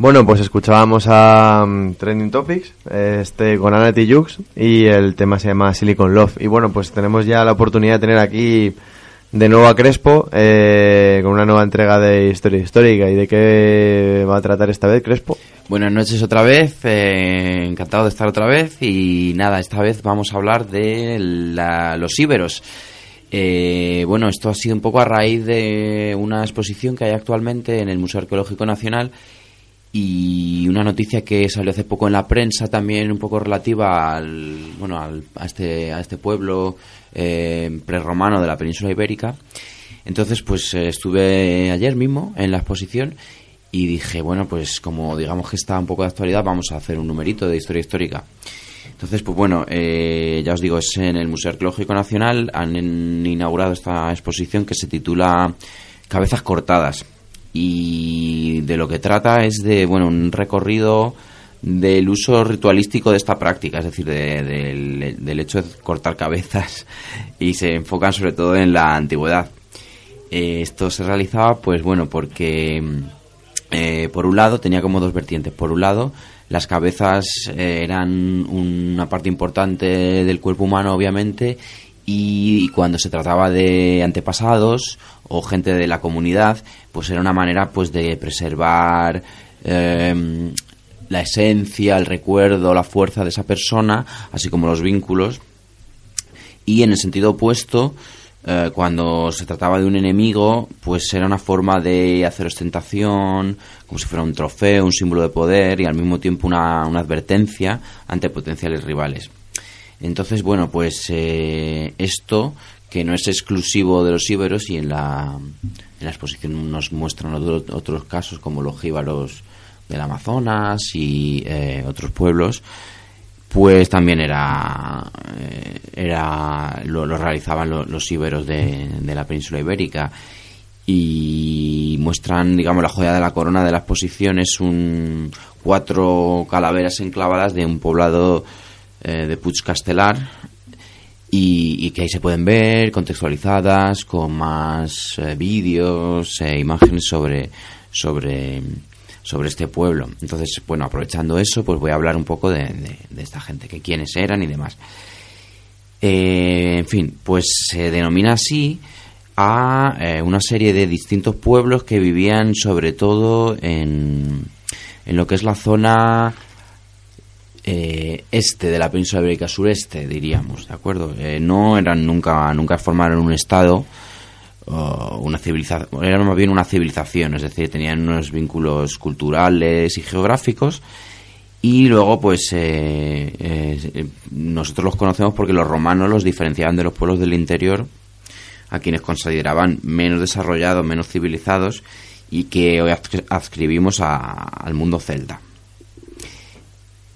Bueno, pues escuchábamos a mm, Trending Topics, este con Anati Jux y el tema se llama Silicon Love. Y bueno, pues tenemos ya la oportunidad de tener aquí de nuevo a Crespo eh, con una nueva entrega de Historia Histórica. ¿Y de qué va a tratar esta vez, Crespo? Buenas noches otra vez, eh, encantado de estar otra vez y nada, esta vez vamos a hablar de los íberos. Eh, bueno, esto ha sido un poco a raíz de una exposición que hay actualmente en el Museo Arqueológico Nacional y una noticia que salió hace poco en la prensa también un poco relativa al bueno a este a este pueblo eh, prerromano de la península ibérica. Entonces pues eh, estuve ayer mismo en la exposición y dije bueno pues como digamos que está un poco de actualidad vamos a hacer un numerito de historia histórica. Entonces pues bueno eh, ya os digo es en el museo arqueológico nacional han inaugurado esta exposición que se titula cabezas cortadas y de lo que trata es de bueno un recorrido del uso ritualístico de esta práctica, es decir, del hecho de cortar cabezas y se enfocan sobre todo en la antigüedad. Eh, esto se realizaba, pues bueno, porque eh, por un lado tenía como dos vertientes. Por un lado, las cabezas eh, eran una parte importante del cuerpo humano, obviamente, y cuando se trataba de antepasados o gente de la comunidad, pues era una manera pues de preservar em, la esencia, el recuerdo, la fuerza de esa persona, así como los vínculos. Y en el sentido opuesto, eh, cuando se trataba de un enemigo, pues era una forma de hacer ostentación, como si fuera un trofeo, un símbolo de poder y al mismo tiempo una, una advertencia ante potenciales rivales. Entonces, bueno, pues eh, esto que no es exclusivo de los íberos y en la, en la exposición nos muestran otros, casos como los jíbaros del Amazonas y eh, otros pueblos, pues también era, eh, era lo, realizaban los íberos de, de, la península ibérica. Y muestran, digamos, la joya de la corona de la exposición es un cuatro calaveras enclavadas de un poblado eh, de Puig Castelar y, que ahí se pueden ver contextualizadas con más eh, vídeos e imágenes sobre, sobre, sobre este pueblo. Entonces, bueno, aprovechando eso, pues voy a hablar un poco de, esta gente, que quiénes eran y demás. en fin, pues se denomina así a una serie de distintos pueblos que vivían sobre todo en, en lo que es la zona eh, este de la península ibérica sureste, diríamos, ¿de acuerdo? Eh, no eran nunca, nunca formaron un estado una civilización, eran más bien una civilización, es decir, tenían unos vínculos culturales y geográficos y luego pues eh, nosotros los conocemos porque los romanos los diferenciaban de los pueblos del interior a quienes consideraban menos desarrollados, menos civilizados y que hoy adscribimos al mundo celta.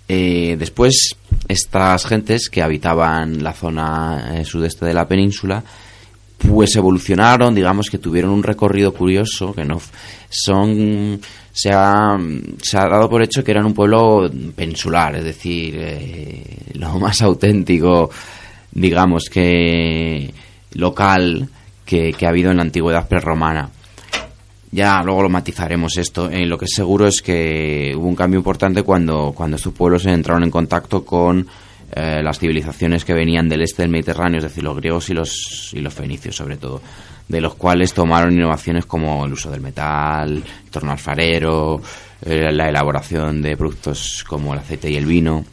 Eh, después, estas gentes que habitaban la zona eh, sudeste de la península, pues evolucionaron, digamos que tuvieron un recorrido curioso, que no son se ha, se ha dado por hecho que eran un pueblo peninsular, es decir, eh, lo más auténtico, digamos que local que, que ha habido en la antigüedad prerromana. Ya luego lo matizaremos esto. Eh, lo que es seguro es que hubo un cambio importante cuando, cuando estos pueblos entraron en contacto con eh, las civilizaciones que venían del este del Mediterráneo, es decir, los griegos y los, y los fenicios sobre todo, de los cuales tomaron innovaciones como el uso del metal, el torno alfarero, eh, la elaboración de productos como el aceite y el vino.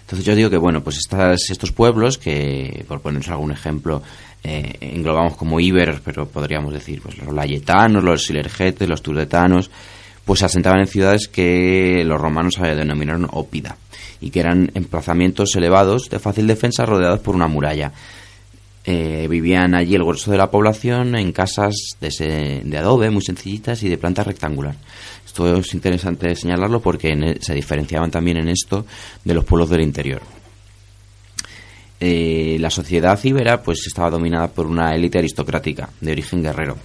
Entonces yo digo que, bueno, pues estas, estos pueblos, que por ponernos algún ejemplo, eh, englobamos como Iber, pero podríamos decir pues los layetanos, los silergetes, los turdetanos, pues se asentaban en ciudades que los romanos denominaron ópida y que eran emplazamientos elevados de fácil defensa rodeados por una muralla. Eh, vivían allí el grueso de la población en casas de, de, adobe muy sencillitas y de planta rectangular. Esto es interesante señalarlo porque e, se diferenciaban también en esto de los pueblos del interior. Eh, la sociedad ibera pues estaba dominada por una élite aristocrática de origen guerrero,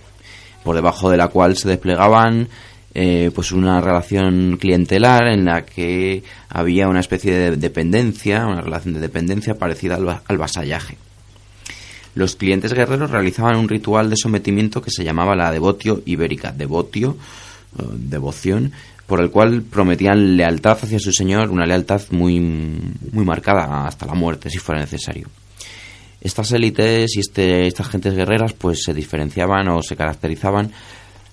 por debajo de la cual se desplegaban eh, pues una relación clientelar en la que había una especie de dependencia, una relación de dependencia parecida al, vasallaje. Los clientes guerreros realizaban un ritual de sometimiento que se llamaba la devotio ibérica. Devotio devoción, por el cual prometían lealtad hacia su señor, una lealtad muy, muy marcada hasta la muerte, si fuera necesario. Estas élites y este, estas gentes guerreras pues se diferenciaban o se caracterizaban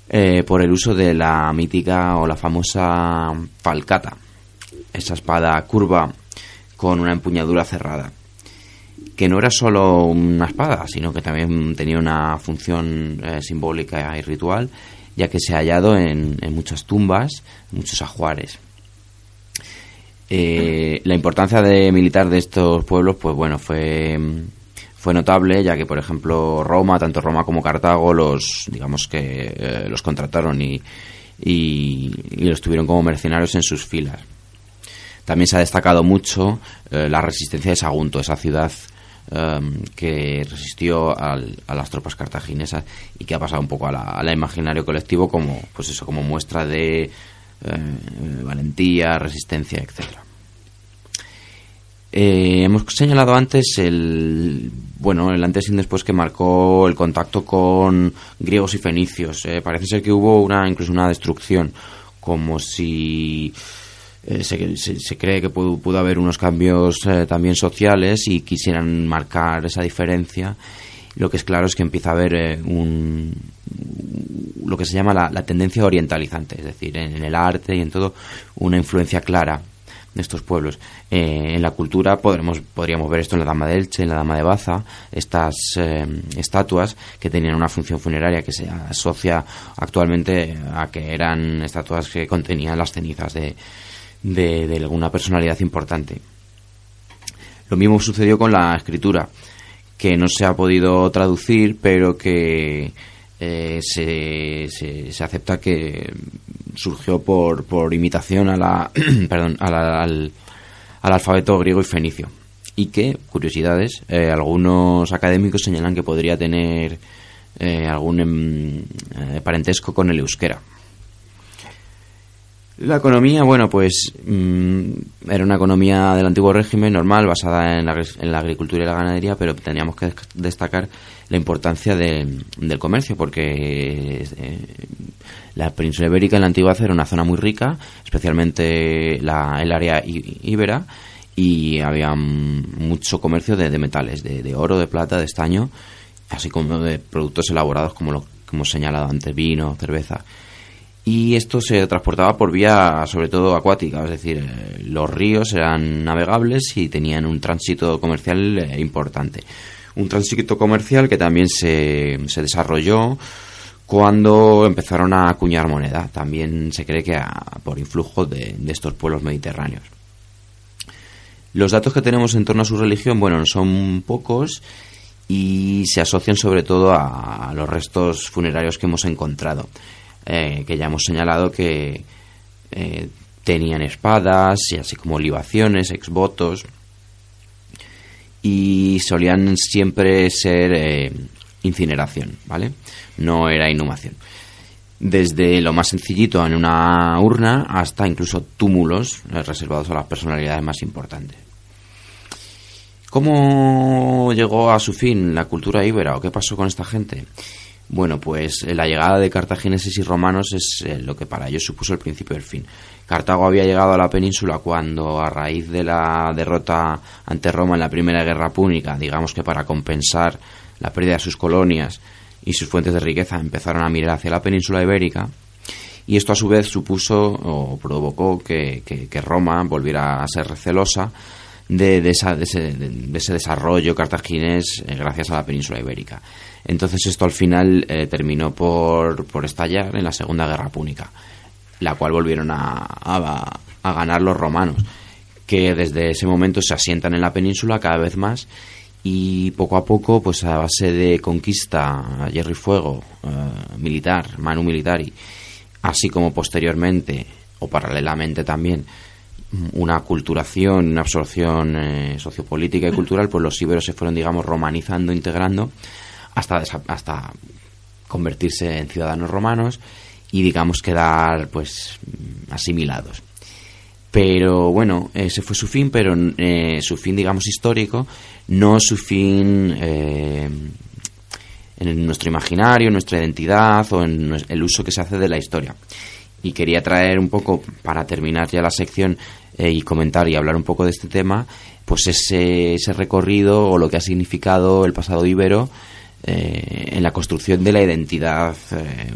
eh, por el uso de la mítica o la famosa falcata, esa espada curva con una empuñadura cerrada, que no era solo una espada, sino que también tenía una función eh, simbólica y ritual, ya que se ha hallado en, muchas tumbas, en muchos ajuares. Eh, la importancia de militar de estos pueblos, pues bueno, fue fue notable ya que por ejemplo Roma tanto Roma como Cartago los digamos que eh, los contrataron y, y, los tuvieron como mercenarios en sus filas también se ha destacado mucho eh, la resistencia de Sagunto esa ciudad em, que resistió a las tropas cartaginesas y que ha pasado un poco a la, imaginario colectivo como pues eso como muestra de eh, valentía resistencia etcétera eh, hemos señalado antes el bueno el antes y después que marcó el contacto con griegos y fenicios. Eh, parece ser que hubo una incluso una destrucción, como si eh, se, cree que pudo, haber unos cambios también sociales y quisieran marcar esa diferencia. Lo que es claro es que empieza a haber un, lo que se llama la, tendencia orientalizante, es decir, en el arte y en todo una influencia clara de estos pueblos. Eh, en la cultura podremos, podríamos ver esto en la Dama de Elche, en la Dama de Baza, estas eh, estatuas que tenían una función funeraria que se asocia actualmente a que eran estatuas que contenían las cenizas de, de, alguna personalidad importante. Lo mismo sucedió con la escritura, que no se ha podido traducir, pero que eh, se, se, acepta que surgió por, por imitación a la, perdón, al, alfabeto griego y fenicio. Y que, curiosidades, eh, algunos académicos señalan que podría tener eh, algún em, eh, parentesco con el euskera. La economía, bueno, pues mm, era una economía del antiguo régimen normal, basada en la, en la, agricultura y la ganadería, pero teníamos que destacar la importancia del comercio, porque la península ibérica en la antigüedad era una zona muy rica, especialmente la, el área íbera, y había mucho comercio de, metales, de, oro, de plata, de estaño, así como de productos elaborados como lo que hemos señalado antes, vino, cerveza. Y esto se transportaba por vía sobre todo acuática, es decir, eh, los ríos eran navegables y tenían un tránsito comercial eh, importante. Un tránsito comercial que también se, se desarrolló cuando empezaron a acuñar moneda. También se cree que por influjo de, estos pueblos mediterráneos. Los datos que tenemos en torno a su religión, bueno, son pocos y se asocian sobre todo a, los restos funerarios que hemos encontrado, eh, que ya hemos señalado que eh, tenían espadas y así como libaciones, exvotos y solían siempre ser eh, incineración, ¿vale? No era inhumación. Desde lo más sencillito en una urna hasta incluso túmulos eh, reservados a las personalidades más importantes. ¿Cómo llegó a su fin la cultura íbera o qué pasó con esta gente? Bueno, pues eh, la llegada de cartagineses y romanos es eh, lo que para ellos supuso el principio del fin. Cartago había llegado a la península cuando, a raíz de la derrota ante Roma en la Primera Guerra Púnica, digamos que para compensar la pérdida de sus colonias y sus fuentes de riqueza empezaron a mirar hacia la península ibérica y esto a su vez supuso o provocó que, Roma volviera a ser recelosa de, esa, de, ese, desarrollo cartaginés eh, gracias a la península ibérica. Entonces esto al final eh, terminó por, por, estallar en la Segunda Guerra Púnica, la cual volvieron a, a, ganar los romanos, que desde ese momento se asientan en la península cada vez más y poco a poco, pues a base de conquista hierro y fuego eh, militar, manu militari, así como posteriormente o paralelamente también una culturación, una absorción eh, sociopolítica y cultural, pues los íberos se fueron, digamos, romanizando, integrando hasta, hasta convertirse en ciudadanos romanos y, digamos, quedar, pues, asimilados. Pero bueno, ese fue su fin, pero eh, su fin, digamos, histórico, no su fin eh, en nuestro imaginario, en nuestra identidad o en el uso que se hace de la historia. y quería traer un poco, para terminar ya la sección eh, y comentar y hablar un poco de este tema, pues ese, ese recorrido o lo que ha significado el pasado ibero eh, en la construcción de la identidad eh,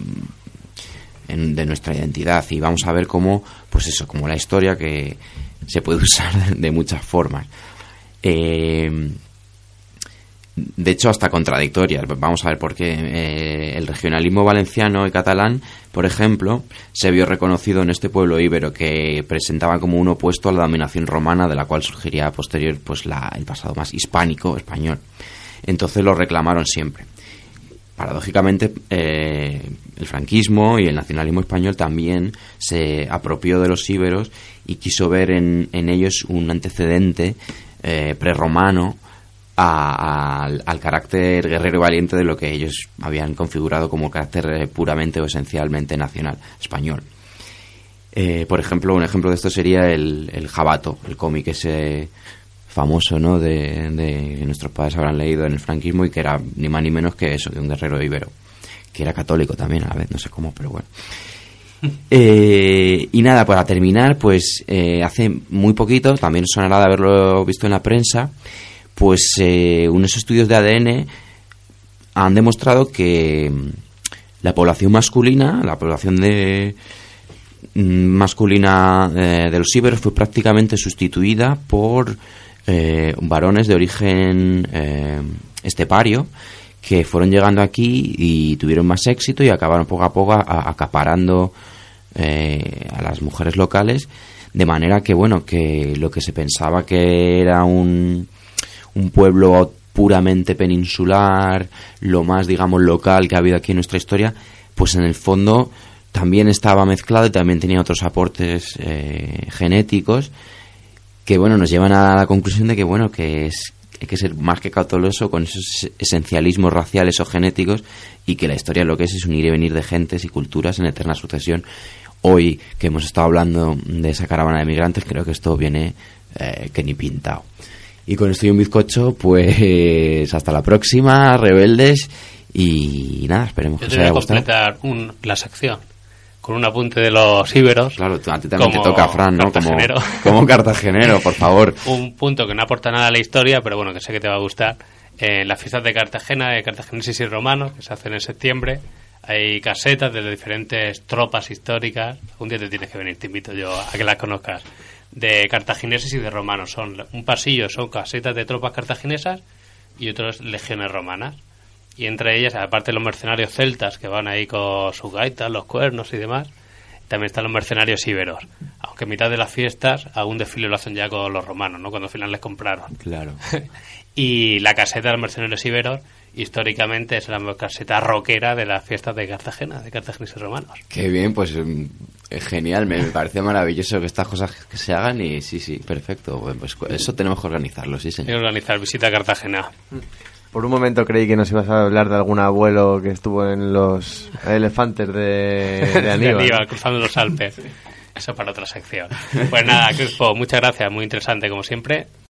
de nuestra identidad y vamos a ver cómo pues eso como la historia que se puede usar de muchas formas eh, de hecho hasta contradictorias. Vamos a ver por qué. Eh, el regionalismo valenciano y catalán, por ejemplo, se vio reconocido en este pueblo íbero que presentaba como un opuesto a la dominación romana, de la cual surgiría posterior pues la, el pasado más hispánico español. Entonces lo reclamaron siempre. Paradójicamente, eh, el franquismo y el nacionalismo español también se apropió de los íberos y quiso ver en, en ellos un antecedente eh, prerromano al carácter guerrero y valiente de lo que ellos habían configurado como carácter eh, puramente o esencialmente nacional, español. Por ejemplo, un ejemplo de esto sería el, el Jabato, el cómic ese famoso, ¿no? De, de, que nuestros padres habrán leído en el franquismo y que era ni más ni menos que eso, de un guerrero ibero, que era católico también a la vez, no sé cómo, pero bueno. Eh, y nada, para terminar, pues eh, hace muy poquito, también sonará de haberlo visto en la prensa, pues eh, unos estudios de ADN han demostrado que mm, la población masculina, la población de mm, masculina de los íberos fue prácticamente sustituida por varones de origen estepario que fueron llegando aquí y tuvieron más éxito y acabaron poco a poco acaparando eh, a las mujeres locales, de manera que, bueno, que lo que se pensaba que era un, un pueblo puramente peninsular, lo más, digamos, local que ha habido aquí en nuestra historia, pues en el fondo también estaba mezclado y también tenía otros aportes eh, genéticos que, bueno, nos llevan a la conclusión de que, bueno, que es hay que ser más que cauteloso con esos esencialismos raciales o genéticos y que la historia lo que es es un ir y venir de gentes y culturas en eterna sucesión hoy que hemos estado hablando de esa caravana de migrantes, creo que esto viene eh, que ni pintado. Y con esto y un bizcocho, pues hasta la próxima, rebeldes, y nada, esperemos que os haya gustado. completar la sección con un apunte de los íberos. Claro, a ti también te toca, Fran, ¿no? Como, como cartagenero, por favor. un punto que no aporta nada a la historia, pero bueno, que sé que te va a gustar. En las fiestas de Cartagena, de cartageneses y romanos, que se hacen en septiembre, hay casetas de diferentes tropas históricas. Un día te tienes que venir, te invito yo a que las conozcas. De cartagineses y de romanos. Son un pasillo, son casetas de tropas cartaginesas y otras legiones romanas. Y entre ellas, aparte de los mercenarios celtas que van ahí con sus gaitas, los cuernos y demás, también están los mercenarios íberos. Aunque en mitad de las fiestas, algún desfile lo hacen ya con los romanos, ¿no? Cuando al final les compraron. Claro. y la caseta de los mercenarios íberos históricamente es la caseta rockera de las fiestas de Cartagena, de cartageneses romanos. Qué bien, pues mm, es genial, me, parece maravilloso que estas cosas que se hagan y sí, sí, perfecto. Pues eso tenemos que organizarlo, sí, señor. organizar visita a Cartagena. Por un momento creí que nos ibas a hablar de algún abuelo que estuvo en los elefantes de, de Aníbal. cruzando los Alpes. Eso para otra sección. Pues nada, Crespo, muchas gracias, muy interesante como siempre.